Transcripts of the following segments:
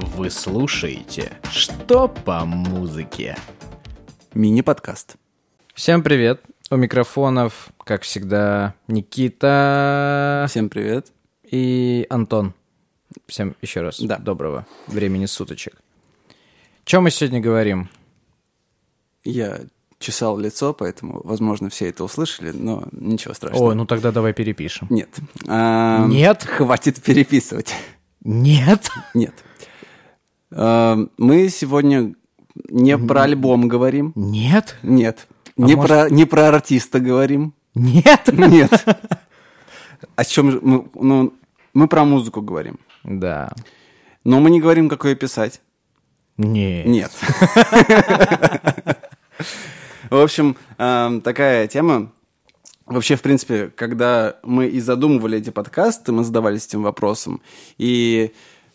Вы слушаете «Что по музыке?» Мини-подкаст. Всем привет! У микрофонов, как всегда, Никита Всем привет. и Антон. Всем еще раз Да. доброго времени суточек. Чем мы сегодня говорим? Я чесал лицо, поэтому, возможно, все это услышали, но ничего страшного. Ой, ну тогда давай перепишем. Нет. А, Нет? Хватит переписывать. Нет? Нет. А, Мы сегодня не про альбом говорим. Нет? Нет. Не, может- про, не про артиста говорим. Нет? Нет. О чем же мы... Ну, мы про музыку говорим. Да. Но мы не говорим, как ее писать. Нет. Нет. В общем, эм, такая тема. Вообще, в принципе, когда мы и задумывали эти подкасты, мы задавались этим вопросом. И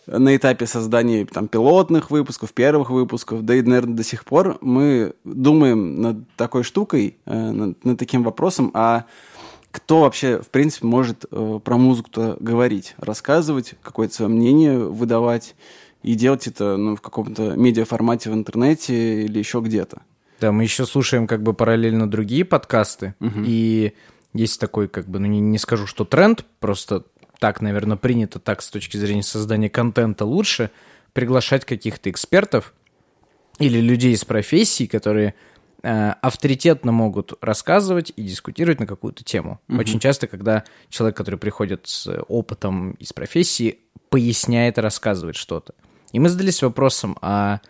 на этапе создания там, пилотных выпусков, первых выпусков, да и, наверное, до сих пор мы думаем над такой штукой, э, над, над таким вопросом, а кто вообще, в принципе, может э, про музыку-то говорить, рассказывать, какое-то свое мнение выдавать и делать это ну, в каком-то медиаформате в интернете или еще где-то. Да, мы еще слушаем как бы параллельно другие подкасты, и есть такой как бы, ну не, не скажу, что тренд, просто так, наверное, принято так с точки зрения создания контента лучше приглашать каких-то экспертов или людей из профессии, которые э, авторитетно могут рассказывать и дискутировать на какую-то тему. Очень часто, когда человек, который приходит с опытом из профессии, поясняет и рассказывает что-то. И мы задались вопросом, а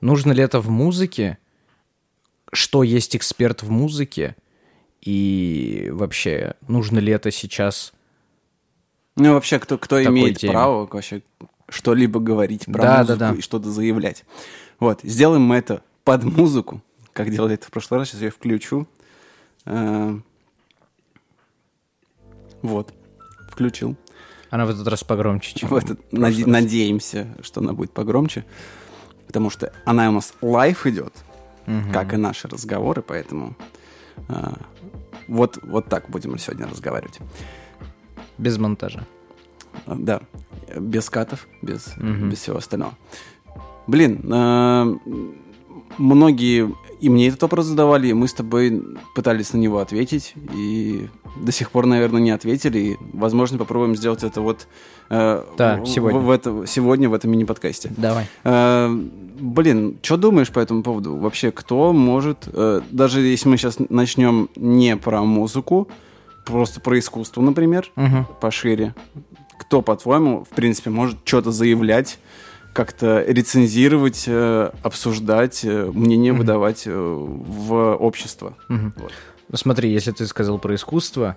нужно ли это в музыке, что есть эксперт в музыке, и вообще, нужно ли это сейчас... Ну, вообще, кто, кто имеет теме. право вообще что-либо говорить про Да, да, музыку да. и что-то заявлять. Вот, сделаем мы это под музыку, как делали это в прошлый раз. Сейчас я включу. Э, Вот, включил. Она в этот раз погромче, чем... В этот- в наде- раз. надеемся, что она будет погромче, потому что она у нас live идет, Мгм. как и наши разговоры, поэтому э, вот, вот так будем сегодня разговаривать. Без монтажа. Да, без cut ов, без, Мгм. без всего остального. Блин, э, многие и мне этот вопрос задавали, и мы с тобой пытались на него ответить, и до сих пор, наверное, не ответили, и, возможно, попробуем сделать это вот э, Да, в- сегодня. В, в это- сегодня в этом мини-подкасте. Давай. Э, блин, что думаешь по этому поводу? Вообще, кто может, э, даже если мы сейчас начнем не про музыку, просто про искусство, например, Мгм. пошире. Кто, по-твоему, в принципе, может что-то заявлять, как-то рецензировать, э, обсуждать, э, мнение выдавать э, в общество? Мгм. Вот. Ну смотри, если ты сказал про искусство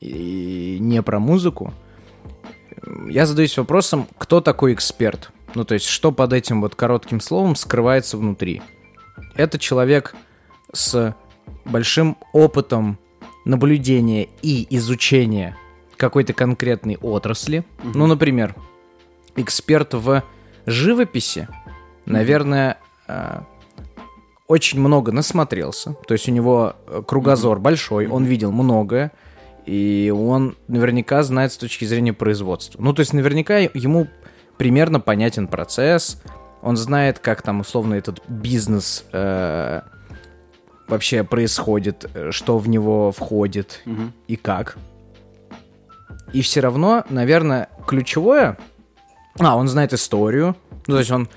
и не про музыку, я задаюсь вопросом, кто такой эксперт? Ну, то есть, что под этим вот коротким словом скрывается внутри? Это человек с большим опытом наблюдения и изучения какой-то конкретной отрасли. Ну, например, эксперт в живописи, наверное, э, очень много насмотрелся. То есть у него э, кругозор большой, он видел многое, и он наверняка знает с точки зрения производства. Ну, то есть наверняка ему примерно понятен процесс, он знает, как там условно этот бизнес э, вообще происходит, э, что в него входит Мгм. и как. И все равно, наверное, ключевое... А, он знает историю. Ну, то есть он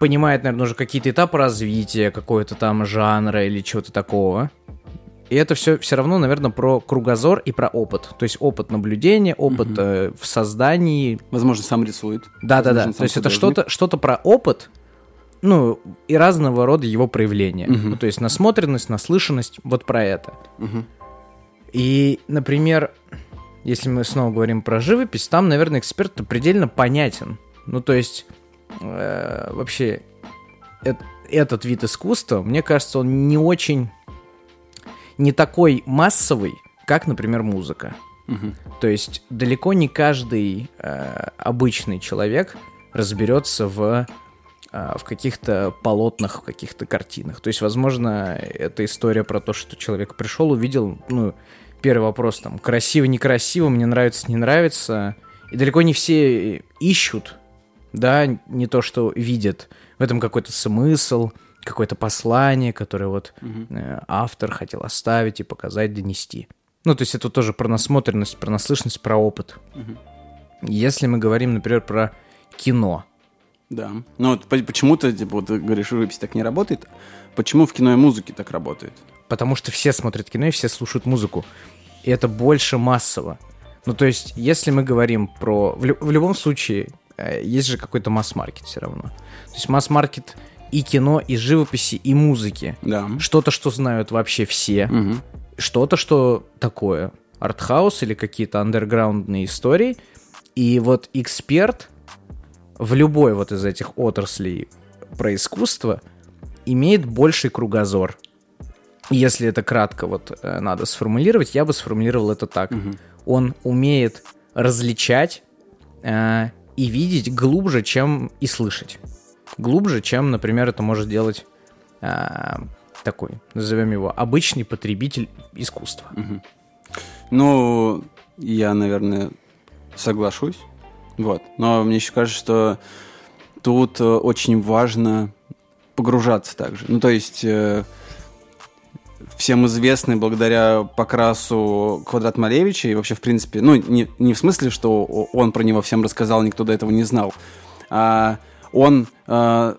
понимает, наверное, уже какие-то этапы развития какого-то там жанра или чего-то такого. И это все все равно, наверное, про кругозор и про опыт. То есть опыт наблюдения, опыт э, в создании. Возможно, сам рисует. Да-да-да. Возможно, То сам есть это что-то что про опыт, ну, и разного рода его проявления. Мгм. Ну, то есть насмотренность, наслышанность, вот про это. Мгм. И, например, если мы снова говорим про живопись, там, наверное, эксперт предельно понятен. Ну, то есть, э, вообще, эт- этот вид искусства, мне кажется, он не очень, не такой массовый, как, например, музыка. Мгм. То есть, далеко не каждый э, обычный человек разберется в в каких-то полотнах, в каких-то картинах. То есть, возможно, это история про то, что человек пришел, увидел, ну, первый вопрос там, красиво, некрасиво, мне нравится, не нравится. И далеко не все ищут да, не то, что видят. В этом какой-то смысл, какое-то послание, которое вот э, автор хотел оставить и показать, донести. Ну, то есть это тоже про насмотренность, про наслышанность, про опыт. Если мы говорим, например, про кино, Да. Ну вот по- почему-то, типа, вот ты говоришь, живопись так не работает. Почему в кино и музыке так работает? потому что все смотрят кино и все слушают музыку. И это больше массово. Ну, то есть, если мы говорим про... В, лю- в любом случае, э, есть же какой-то масс-маркет все равно. То есть масс-маркет и кино, и живописи, и музыки. Да. Что-то, что знают вообще все. Мгм. Что-то, что такое. Артхаус или какие-то андерграундные истории. И вот эксперт в любой вот из этих отраслей про искусство имеет больший кругозор. Если это кратко вот э, надо сформулировать, я бы сформулировал это так. Он умеет различать э, и видеть глубже, чем и слышать. Глубже, чем, например, это может делать э, такой, назовем его, обычный потребитель искусства. Ну, я, наверное, соглашусь. Вот. Но мне еще кажется, что тут э, очень важно погружаться также. Ну, то есть э, всем известный благодаря Покрасу Квадрат Малевича и вообще, в принципе, ну, не, не в смысле, что он про него всем рассказал, никто до этого не знал, а он э,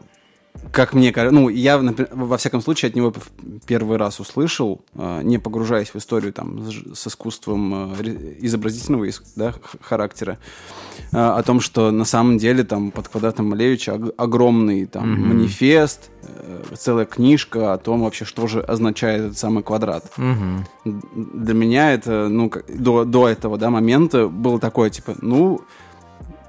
как мне кажется, ну, я, во всяком случае, от него первый раз услышал, э, не погружаясь в историю там с, искусством ре- изобразительного да, характера, э, о том, что на самом деле там под квадратом Малевича ог- огромный там манифест, э, целая книжка о том вообще, что же означает этот самый квадрат. Д- Для меня это, ну, до, до этого, да, момента было такое, типа, ну,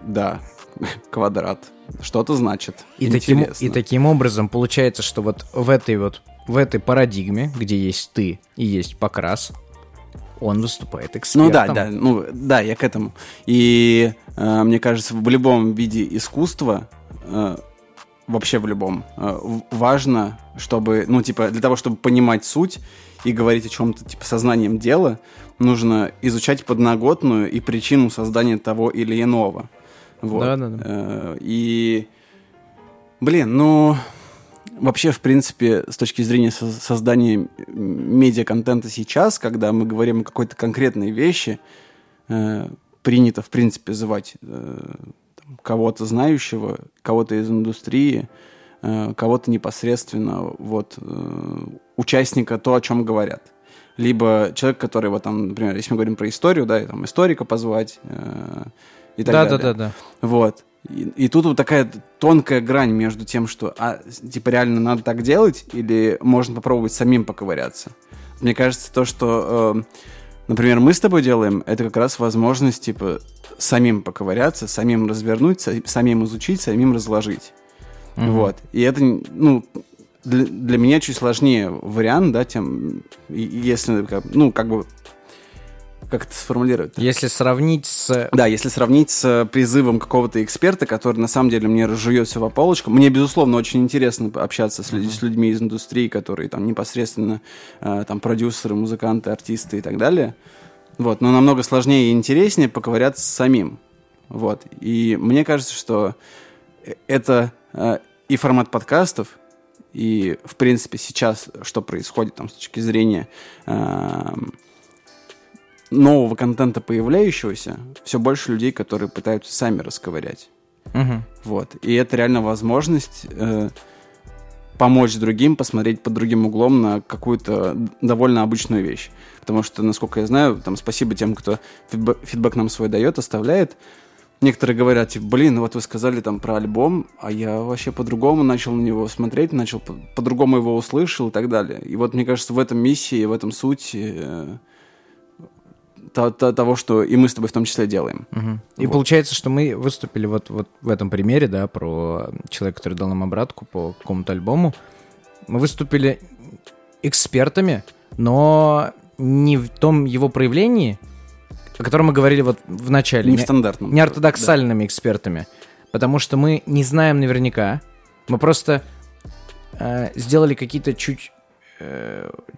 да, квадрат, что-то значит. И таким, Интересно. и таким образом получается, что вот в этой вот в этой парадигме, где есть ты и есть покрас, он выступает экспертом. Ну да, да, ну да, я к этому. И э, мне кажется, в любом виде искусства, э, вообще в любом, э, важно, чтобы, ну типа, для того, чтобы понимать суть и говорить о чем-то типа сознанием дела, нужно изучать подноготную и причину создания того или иного. Вот. Да-да-да. Э, И, блин, ну, вообще, в принципе, с точки зрения со- создания медиаконтента сейчас, когда мы говорим о какой-то конкретной вещи, э, принято, в принципе, звать э, кого-то знающего, кого-то из индустрии, э, кого-то непосредственно вот э, участника то, о чем говорят. Либо человек, который вот там, например, если мы говорим про историю, да, и там историка позвать э, и так да, далее. да, да, да. Вот. И, и тут вот такая тонкая грань между тем, что, а, типа, реально надо так делать, или можно попробовать самим поковыряться. Мне кажется, то, что, э, например, мы с тобой делаем, это как раз возможность, типа, самим поковыряться, самим развернуть, са- самим изучить, самим разложить. Мгм. Вот. И это, ну, для, для меня чуть сложнее вариант, да, тем, если, ну, как бы, как это сформулировать? Если сравнить с... Да, если сравнить с э, призывом какого-то эксперта, который на самом деле мне разжует все по полочкам, мне, безусловно, очень интересно общаться с, людь- с людьми из индустрии, которые там непосредственно э, там продюсеры, музыканты, артисты и так далее. Вот, но намного сложнее и интереснее поковыряться с самим. Вот. И мне кажется, что э- это э, и формат подкастов, и, в принципе, сейчас, что происходит там с точки зрения эм, нового контента появляющегося, все больше людей, которые пытаются сами расковырять. Мгм. Вот. И это реально возможность э, помочь другим, посмотреть под другим углом на какую-то довольно обычную вещь. Потому что, насколько я знаю, там спасибо тем, кто фидбэк, фидбэк нам свой дает, оставляет. Некоторые говорят, типа, блин, ну вот вы сказали там про альбом, а я вообще по-другому начал на него смотреть, начал по- по-другому его услышал и так далее. И вот мне кажется, в этом миссии, в этом суть э, то- то- того, что и мы с тобой в том числе делаем. И Вот. получается, что мы выступили вот, вот в этом примере, да, про человека, который дал нам обратку по какому-то альбому. Мы выступили экспертами, но не в том его проявлении, о котором мы говорили вот в начале. Не в стандартном. не ортодоксальными экспертами, потому что мы не знаем наверняка. Мы просто э, сделали какие-то чуть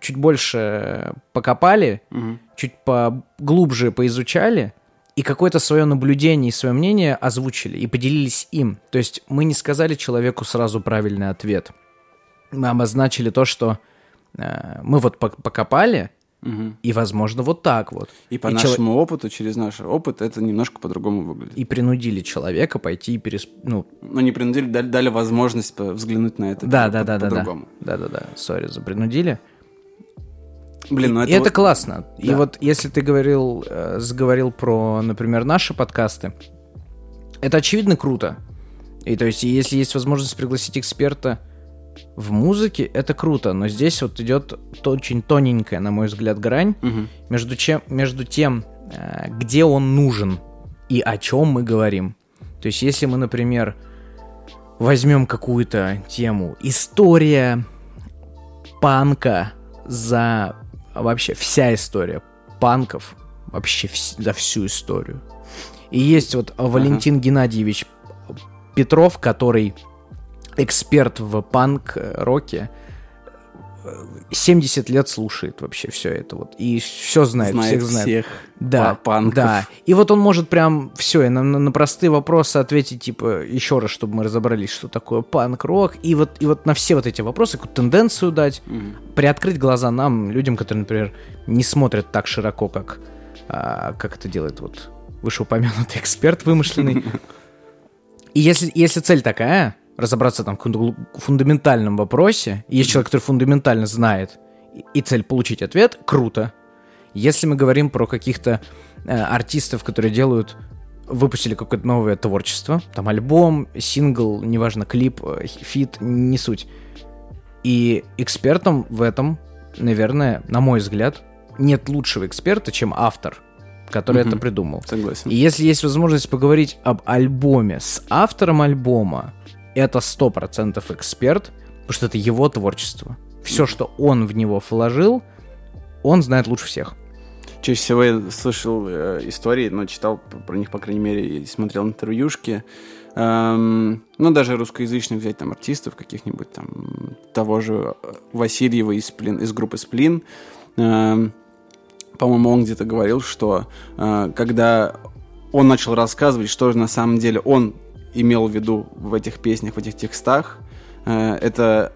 чуть больше покопали. Мгм. чуть поглубже поизучали и какое-то свое наблюдение и свое мнение озвучили и поделились им. То есть мы не сказали человеку сразу правильный ответ. Мы обозначили то, что э, мы вот покопали, Угу. И, возможно, вот так вот. И по и нашему чел... опыту, через наш опыт, это немножко по-другому выглядит. И принудили человека пойти и перес... Ну, ну не принудили, дали, дали возможность взглянуть на это да, по- да, да, по-другому. Да, да, да, да. Сори за принудили. Блин, ну это... И вот... это классно. Да. И вот если ты говорил, э, заговорил про, например, наши подкасты, это очевидно круто. И то есть, если есть возможность пригласить эксперта в музыке это круто, но здесь вот идет очень тоненькая, на мой взгляд, грань угу. между, чем, между тем, э, где он нужен и о чем мы говорим. То есть, если мы, например, возьмем какую-то тему история панка за вообще вся история панков вообще вс- за всю историю. И есть вот Валентин ага. Геннадьевич Петров, который эксперт в панк-роке, 70 лет слушает вообще все это вот. И все знает, знает всех знает. Всех да, панков. Да. И вот он может прям все, и на, на простые вопросы ответить, типа, еще раз, чтобы мы разобрались, что такое панк-рок. И вот, и вот на все вот эти вопросы какую-то тенденцию дать, mm приоткрыть глаза нам, людям, которые, например, не смотрят так широко, как, а, как это делает вот вышеупомянутый эксперт вымышленный. И если, если цель такая, разобраться там в фундаментальном вопросе, и есть человек, который фундаментально знает, и цель получить ответ, круто. Если мы говорим про каких-то э, артистов, которые делают, выпустили какое-то новое творчество, там альбом, сингл, неважно, клип, э, feat, не суть. И экспертом в этом, наверное, на мой взгляд, нет лучшего эксперта, чем автор, который угу. это придумал. Согласен. И если есть возможность поговорить об альбоме с автором альбома, это сто процентов эксперт, потому что это его творчество. Все, что он в него вложил, он знает лучше всех. Чаще всего я слышал э, истории, но читал про них, по крайней мере, и смотрел интервьюшки. Эм, ну, даже русскоязычных взять там артистов каких-нибудь, там, того же Васильева из, Сплин, из группы Сплин. Эм, по-моему, он где-то говорил, что э, когда он начал рассказывать, что же на самом деле он имел в виду в этих песнях, в этих текстах, э, это,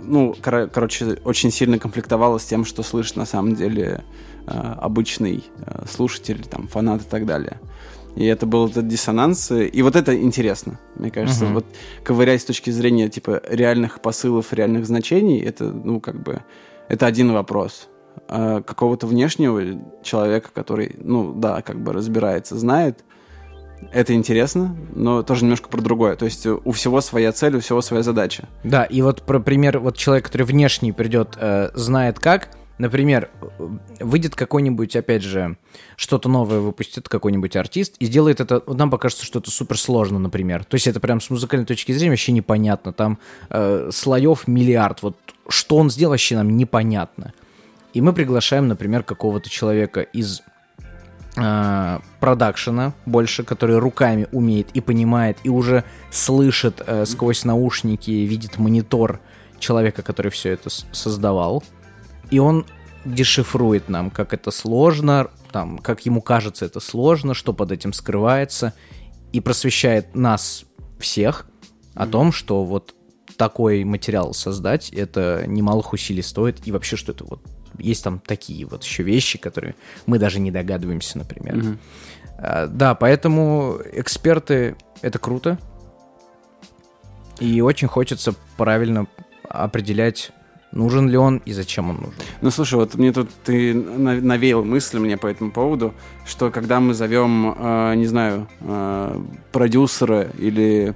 ну, кор- короче, очень сильно конфликтовало с тем, что слышит на самом деле э, обычный э, слушатель, там, фанат и так далее. И это был этот диссонанс. И вот это интересно, мне кажется. Uh-huh. Вот ковырять с точки зрения, типа, реальных посылов, реальных значений, это, ну, как бы, это один вопрос. А какого-то внешнего человека, который, ну, да, как бы разбирается, знает, это интересно, но тоже немножко про другое. То есть у всего своя цель, у всего своя задача. Да, и вот про пример, вот человек, который внешний придет, э, знает как. Например, выйдет какой-нибудь, опять же, что-то новое выпустит какой-нибудь артист и сделает это, нам покажется, что это супер сложно, например. То есть это прям с музыкальной точки зрения вообще непонятно. Там э, слоев миллиард. Вот что он сделал, вообще нам непонятно. И мы приглашаем, например, какого-то человека из э, продакшена больше, который руками умеет и понимает, и уже слышит э, сквозь наушники, видит монитор человека, который все это создавал. И он дешифрует нам, как это сложно, там, как ему кажется это сложно, что под этим скрывается, и просвещает нас всех о том, что вот такой материал создать, это немалых усилий стоит, и вообще, что это вот есть там такие вот еще вещи, которые мы даже не догадываемся, например. Угу. А, да, поэтому эксперты это круто. И очень хочется правильно определять, нужен ли он и зачем он нужен. Ну, слушай, вот мне тут ты навеял мысль мне по этому поводу, что когда мы зовем, э, не знаю, э, продюсера или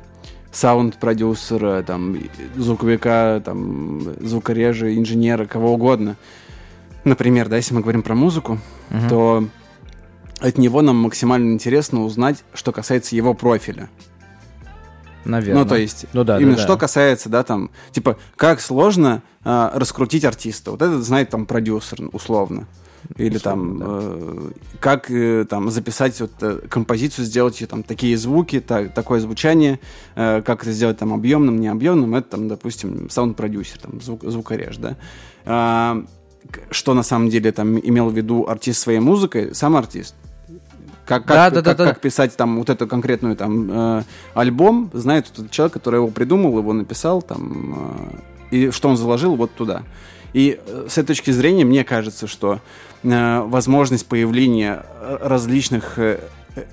саунд-продюсера, там, звуковика, там, звукорежа, инженера, кого угодно, Например, да, если мы говорим про музыку, угу. то от него нам максимально интересно узнать, что касается его профиля. Наверное. Ну, то есть, ну, да, именно да, что да. касается, да, там, типа, как сложно э, раскрутить артиста. Вот это знает там продюсер, условно. Или условно, там, да. э, как э, там записать вот, э, композицию, сделать там такие звуки, так, такое звучание, э, как это сделать там объемным, необъемным, это там, допустим, саунд-продюсер, там, звук, звукореж, да. Э, что на самом деле там имел в виду артист своей музыкой, сам артист. как, как, Да, да, да, как, да, как да. писать там вот эту конкретную там э, альбом, знает тот человек, который его придумал, его написал там, э, и что он заложил вот туда. И э, с этой точки зрения мне кажется, что э, возможность появления э, различных э,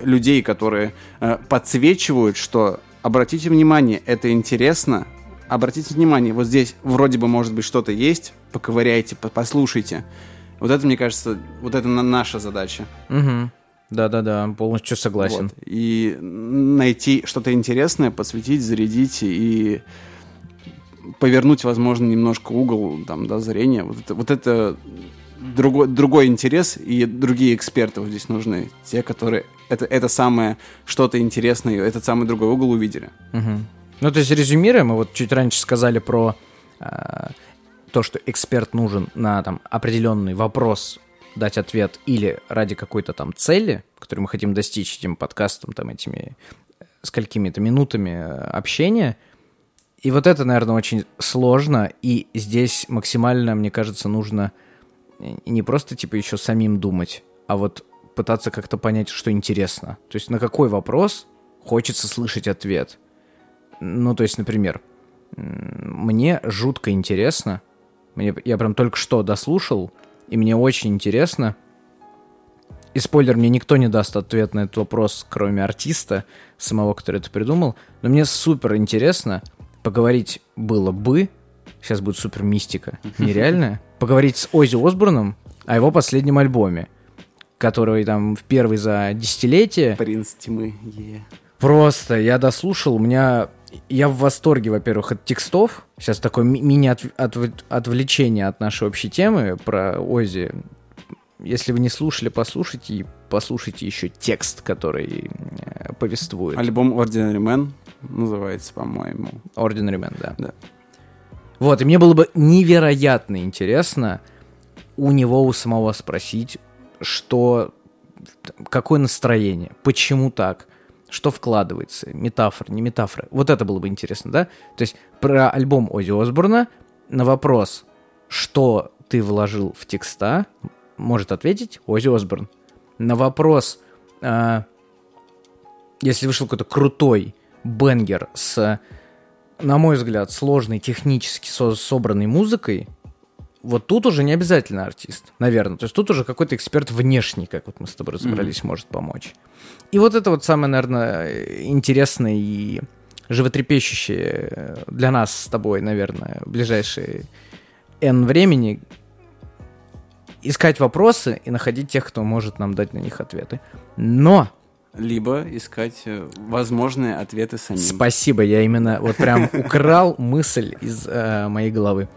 людей, которые э, подсвечивают, что обратите внимание, это интересно, обратите внимание, вот здесь вроде бы может быть что-то есть, поковыряйте, по- послушайте. Вот это, мне кажется, вот это на- наша задача. Мгм. Да-да-да, полностью согласен. Вот. И найти что-то интересное, посвятить, зарядить и повернуть, возможно, немножко угол там, да, зрения. Вот это, вот это другой, другой интерес, и другие эксперты вот здесь нужны. Те, которые это, это самое что-то интересное, этот самый другой угол увидели. Мгм. Ну, то есть, резюмируя, мы вот чуть раньше сказали про а, то, что эксперт нужен на там определенный вопрос дать ответ или ради какой-то там цели, которую мы хотим достичь этим подкастом, там этими э, сколькими-то минутами э, общения. И вот это, наверное, очень сложно, и здесь максимально, мне кажется, нужно э, не просто типа еще самим думать, а вот пытаться как-то понять, что интересно. То есть на какой вопрос хочется слышать ответ. Ну, то есть, например, мне жутко интересно, мне, я прям только что дослушал, и мне очень интересно, и спойлер, мне никто не даст ответ на этот вопрос, кроме артиста, самого, который это придумал, но мне супер интересно поговорить было бы, сейчас будет супер мистика, нереальная, поговорить с Оззи Осборном о его последнем альбоме, который там в первый за десятилетие, Принц тьмы. е. Просто я дослушал, у меня... Я в восторге, во-первых, от текстов. Сейчас такое ми- мини-отвлечение от нашей общей темы про Ози. Если вы не слушали, послушайте и послушайте еще текст, который э, повествует. Альбом Ordinary Man называется, по-моему. Ordinary Man, да. Да. Вот, и мне было бы невероятно интересно у него, у самого спросить, что, какое настроение, почему так, что вкладывается, метафора, не метафора. Вот это было бы интересно, да? То есть про альбом Ози Осборна на вопрос, что ты вложил в текста, может ответить Ози Осборн. На вопрос, а, если вышел какой-то крутой бенгер с, на мой взгляд, сложной технически со- собранной музыкой, вот тут уже не обязательно артист, наверное. То есть тут уже какой-то эксперт внешний, как вот мы с тобой разобрались, может помочь. И вот это вот самое, наверное, интересное и животрепещущее для нас с тобой, наверное, в ближайшие N времени искать вопросы и находить тех, кто может нам дать на них ответы. Но Либо искать э, возможные ответы самим. Спасибо, я именно вот прям украл мысль из э, моей головы.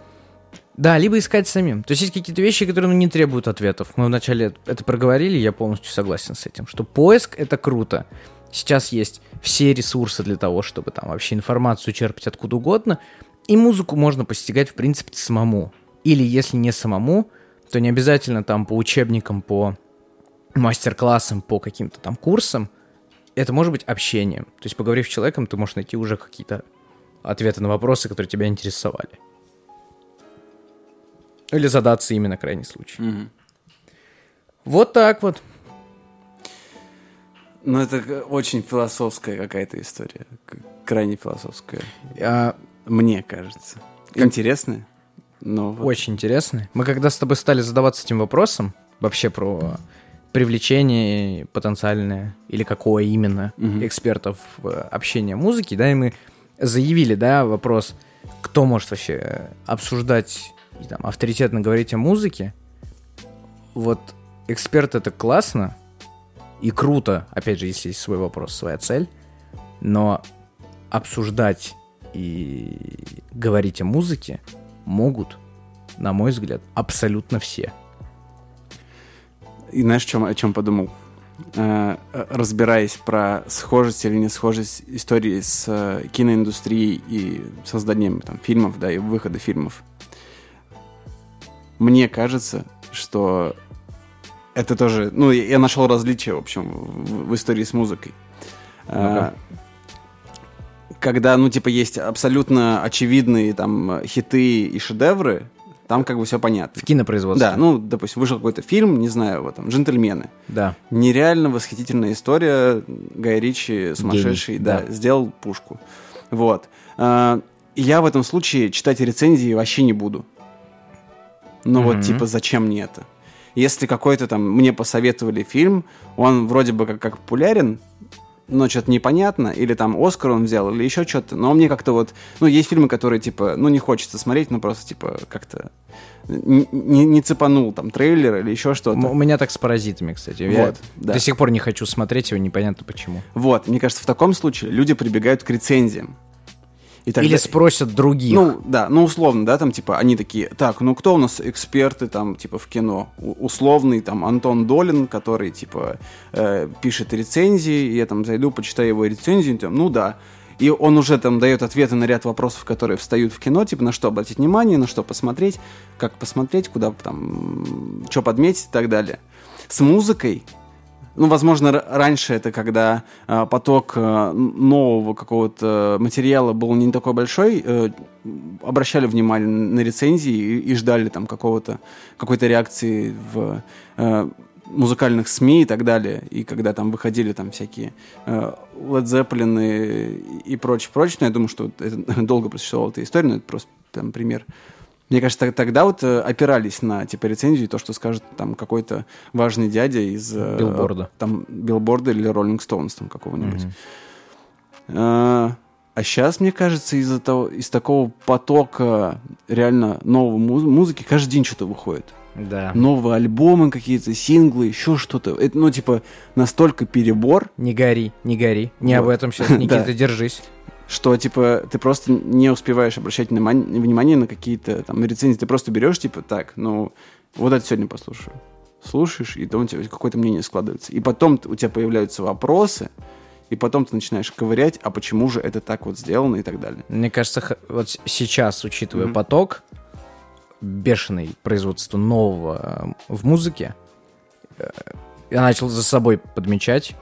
Да, либо искать самим. То есть есть какие-то вещи, которые ну, не требуют ответов. Мы вначале это проговорили, я полностью согласен с этим, что поиск это круто. Сейчас есть все ресурсы для того, чтобы там вообще информацию черпать откуда угодно. И музыку можно постигать, в принципе, самому. Или если не самому, то не обязательно там по учебникам, по мастер-классам, по каким-то там курсам. Это может быть общением. То есть, поговорив с человеком, ты можешь найти уже какие-то ответы на вопросы, которые тебя интересовали. Или задаться ими на крайний случай. Мгм. Вот так вот. Ну, это очень философская какая-то история. Крайне философская. А, Мне кажется. Интересная. Но вот Очень интересно. Мы когда с тобой стали задаваться этим вопросом, вообще про привлечение потенциальное, или какое именно, Мгм. экспертов в общение музыки, да, и мы заявили, да, вопрос, кто может вообще обсуждать и там авторитетно говорить о музыке. Вот эксперт это классно и круто, опять же, если есть свой вопрос, своя цель, но обсуждать и говорить о музыке могут, на мой взгляд, абсолютно все. И знаешь, чем, о чем подумал? Э, разбираясь про схожесть или не схожесть истории с э, киноиндустрией и созданием там, фильмов, да, и выхода фильмов. Мне кажется, что это тоже... Ну, я нашел различия, в общем, в, в истории с музыкой. Ну-ка. Э, Когда, ну, типа, есть абсолютно очевидные там хиты и шедевры, Там как бы все понятно. В кинопроизводстве. Да, ну, допустим, вышел какой-то фильм, не знаю, вот там, «Джентльмены». Да. Нереально восхитительная история. Гай Ричи, сумасшедший, да, да. сделал пушку. Вот. А, я в этом случае читать рецензии вообще не буду. Ну вот, типа, зачем мне это? Если какой-то там мне посоветовали фильм, он вроде бы как, как популярен, но что-то непонятно, или там Оскар он взял, или еще что-то, но мне как-то вот, ну, есть фильмы, которые, типа, ну, не хочется смотреть, ну, просто, типа, как-то не, не- не цепанул там трейлер или еще что-то. У меня так с паразитами, кстати. Я Вот, да. до сих пор не хочу смотреть его, непонятно почему. Вот, мне кажется, в таком случае люди прибегают к рецензиям. И тогда- Или спросят других. Ну, да, ну, условно, да, там, типа, они такие, так, ну, кто у нас эксперты, там, типа, в кино? У- условный, там, Антон Долин, который, типа, э, пишет рецензии, я, там, зайду, почитаю его рецензию, там, ну, да. И он уже, там, дает ответы на ряд вопросов, которые встают в кино, типа, на что обратить внимание, на что посмотреть, как посмотреть, куда, там, что подметить и так далее. С музыкой ну, возможно, раньше это когда э, поток э, нового какого-то материала был не такой большой, э, обращали внимание на рецензии и, и ждали там какого-то какой-то реакции в э, музыкальных СМИ и так далее. И когда там выходили там всякие э, Led Zeppelin и, и прочее, прочее, но я думаю, что это долго просуществовала эта история, но это просто там пример. Мне кажется, тогда вот э, опирались на типа рецензию, то, что скажет там какой-то важный дядя из э, Билборда. там билборда или Rolling Stones там какого-нибудь. А а сейчас, мне кажется, из-за того, из такого потока реально новой муз- музыки каждый день что-то выходит. Да. Новые альбомы какие-то, синглы, еще что-то. Это, ну, типа, настолько перебор, Не гори, не гори. Не Вот. об этом сейчас, Никита, держись. Что, типа, ты просто не успеваешь обращать внимание, на какие-то там рецензии. Ты просто берешь, типа, так, ну, вот это сегодня послушаю. Слушаешь, и там у тебя какое-то мнение складывается. И потом у тебя появляются вопросы, и потом ты начинаешь ковырять, а почему же это так вот сделано и так далее. Мне кажется, вот сейчас, учитывая Мгм. поток, бешеный производство нового э, в музыке, э, я начал за собой подмечать,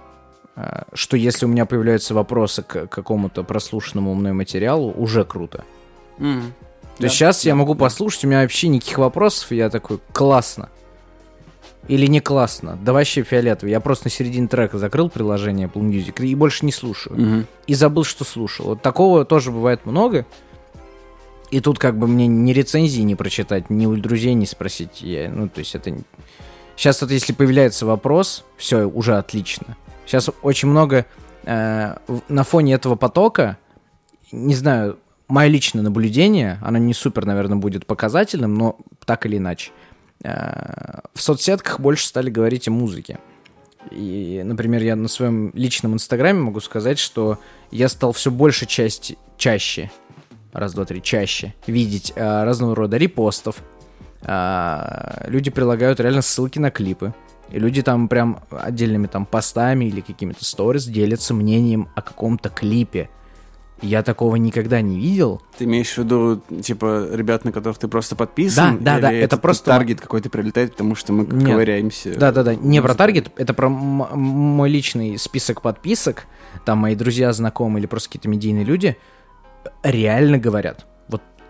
что если у меня появляются вопросы к какому-то прослушанному мной материалу, уже круто. То Да, есть сейчас я да, могу да. послушать, у меня вообще никаких вопросов, я такой, классно. Или не классно, да вообще фиолетово. Я просто на середине трека закрыл приложение Apple Music и больше не слушаю. Мгм. И забыл, что слушал. Вот такого тоже бывает много. И тут как бы мне ни рецензии не прочитать, ни у друзей не спросить. Я, ну, то есть это... Сейчас вот если появляется вопрос, все, уже отлично. Сейчас очень много э, на фоне этого потока, не знаю, мое личное наблюдение, оно не супер, наверное, будет показательным, но так или иначе. Э, в соцсетках больше стали говорить о музыке. И, например, я на своем личном инстаграме могу сказать, что я стал все больше части, чаще, раз, два, три, чаще, видеть э, разного рода репостов. А, люди прилагают реально ссылки на клипы. И люди там прям отдельными там постами или какими-то сторис делятся мнением о каком-то клипе. Я такого никогда не видел. Ты имеешь в виду, типа, ребят, на которых ты просто подписан? Да, да, да, это этот просто- таргет какой-то прилетает, потому что мы Нет. ковыряемся. Да-да-да, не про таргет, это про мой личный список подписок. Там мои друзья, знакомые или просто какие-то медийные люди реально говорят.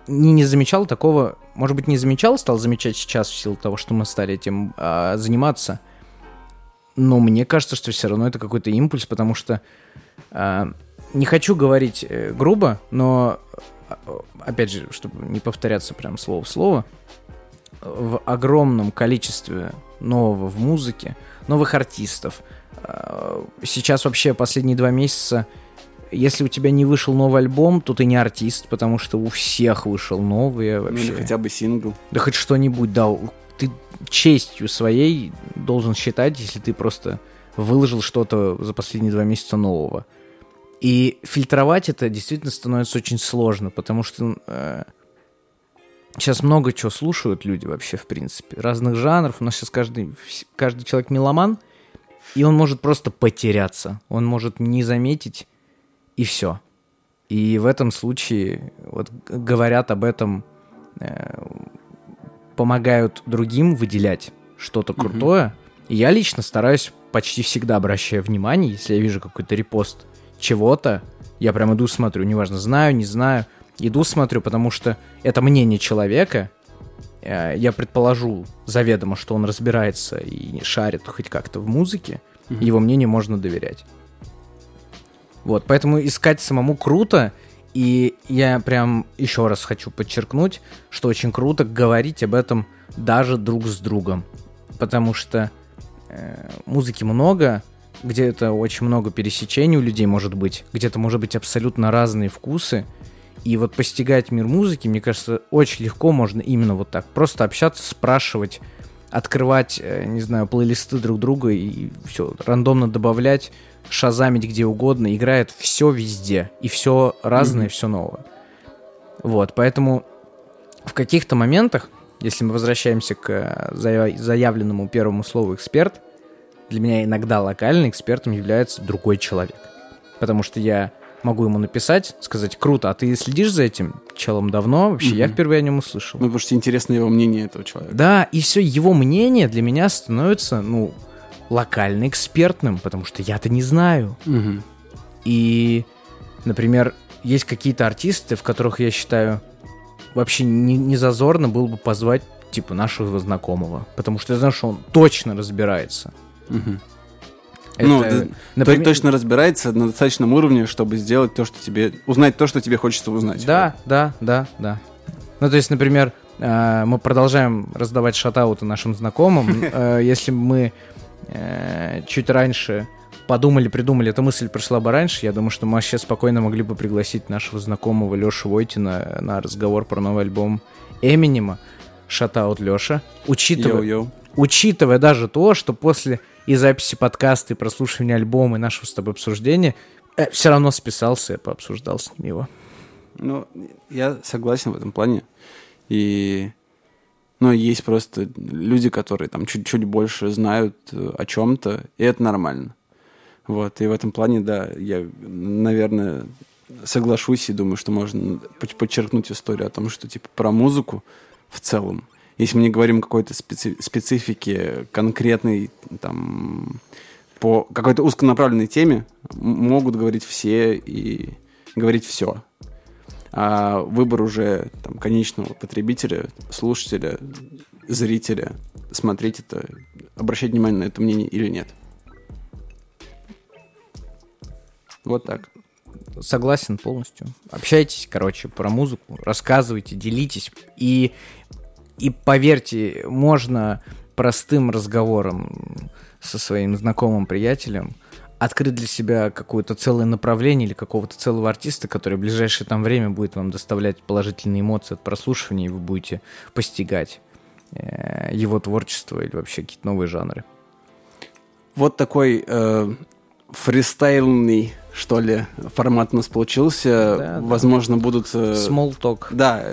Не, не замечал такого, может быть, не замечал, стал замечать сейчас в силу того, что мы стали этим а, заниматься. Но мне кажется, что все равно это какой-то импульс, потому что а, не хочу говорить э, грубо, но а, опять же, чтобы не повторяться прям слово в слово, в огромном количестве нового в музыке, новых артистов. А, Сейчас вообще последние два месяца, если у тебя не вышел новый альбом, то ты не артист, потому что у всех вышел новый Ну, вообще. или хотя бы сингл. Да хоть что-нибудь, да. Ты честью своей должен считать, если ты просто выложил что-то за последние два месяца нового. И фильтровать это действительно становится очень сложно, потому что э, сейчас много чего слушают люди вообще, в принципе. Разных жанров. У нас сейчас каждый, каждый человек меломан, и он может просто потеряться. Он может не заметить, и все. И в этом случае вот говорят об этом э, помогают другим выделять что-то крутое. И я лично стараюсь почти всегда обращая внимание, если я вижу какой-то репост чего-то, я прям иду смотрю, неважно, знаю, не знаю, иду смотрю, потому что это мнение человека, э, я предположу заведомо, что он разбирается и шарит хоть как-то в музыке, Мгм. его мнению можно доверять. Вот, поэтому искать самому круто, и я прям еще раз хочу подчеркнуть, что очень круто говорить об этом даже друг с другом, потому что э, музыки много, где-то очень много пересечений у людей может быть, где-то может быть абсолютно разные вкусы, и вот постигать мир музыки, мне кажется, очень легко можно именно вот так. Просто общаться, спрашивать, открывать, э, не знаю, плейлисты друг друга и все, рандомно добавлять, шазамить где угодно. Играет все везде. И все разное, Мгм. все новое. Вот, поэтому в каких-то моментах, если мы возвращаемся к э, зая- заявленному первому слову эксперт, для меня иногда локальным экспертом является другой человек. Потому что я могу ему написать, сказать, круто, а ты следишь за этим челом давно? Вообще, я Мгм. впервые о нем услышал. Ну, потому что интересно его мнение этого человека. Да, и все его мнение для меня становится, ну, локально экспертным, потому что я-то не знаю. Мгм. И, например, есть какие-то артисты, в которых я считаю вообще не, не зазорно было бы позвать типа нашего знакомого, потому что я знаю, что он точно разбирается. Мгм. Это, Ну, да, например- То- Точно разбирается на достаточном уровне, чтобы сделать то, что тебе... Узнать то, что тебе хочется узнать. Да, да, да, да. Ну, то есть, например, э, мы продолжаем раздавать шатауты нашим знакомым. Э, Если мы э, чуть раньше подумали, придумали, эта мысль пришла бы раньше, я думаю, что мы вообще спокойно могли бы пригласить нашего знакомого Лешу Войтина на разговор про новый альбом Эминема. Шатаут Леша. Учитывая, учитывая даже то, что после и записи подкаста, и прослушивания альбома, и нашего с тобой обсуждения, все равно списался и пообсуждал с ним его. Ну, я согласен в этом плане. И... Ну, есть просто люди, которые там чуть-чуть больше знают э, о чем-то, и это нормально. Вот, и в этом плане, да, я, наверное, соглашусь и думаю, что можно под- подчеркнуть историю о том, что, типа, про музыку в целом, если мы не говорим какой-то специ- специфике конкретной, там, по какой-то узконаправленной теме, могут говорить все и говорить все. А выбор уже там, конечного потребителя, слушателя, зрителя, смотреть это, обращать внимание на это мнение или нет. Вот так. Согласен полностью. Общайтесь, короче, про музыку, рассказывайте, делитесь. И, и поверьте, можно простым разговором со своим знакомым приятелем открыть для себя какое-то целое направление или какого-то целого артиста, который в ближайшее там время будет вам доставлять положительные эмоции от прослушивания, и вы будете постигать э, его творчество или вообще какие-то новые жанры. Вот такой э, фристайльный, что ли, формат у нас получился. Да, да. Возможно, будут... э, Small talk. Да,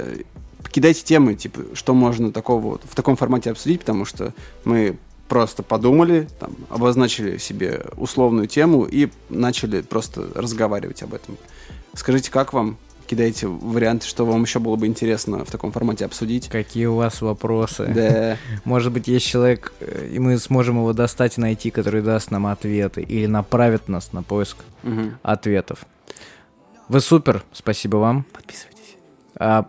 кидайте темы, типа, что можно такого вот в таком формате обсудить, потому что мы просто подумали, там, обозначили себе условную тему и начали просто разговаривать об этом. Скажите, как вам? Кидайте варианты, что вам еще было бы интересно в таком формате обсудить. Какие у вас вопросы? Да. Может быть, есть человек, э, и мы сможем его достать и найти, который даст нам ответы или направит нас на поиск Мгм. ответов. Вы супер, спасибо вам. Подписывайтесь. А,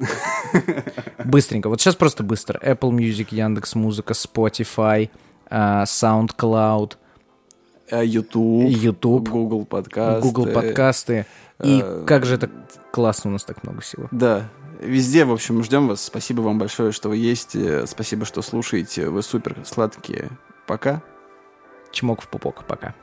быстренько, вот сейчас просто быстро. Apple Music, Яндекс Музыка, Spotify, а, SoundCloud, Э, YouTube, YouTube, Google подкасты. Google подкасты. И э, как же это классно, у нас так много всего. Да, везде, в общем, ждем вас. Спасибо вам большое, что вы есть. Э, Спасибо, что слушаете. Вы супер сладкие. Пока. Чмок в пупок, пока.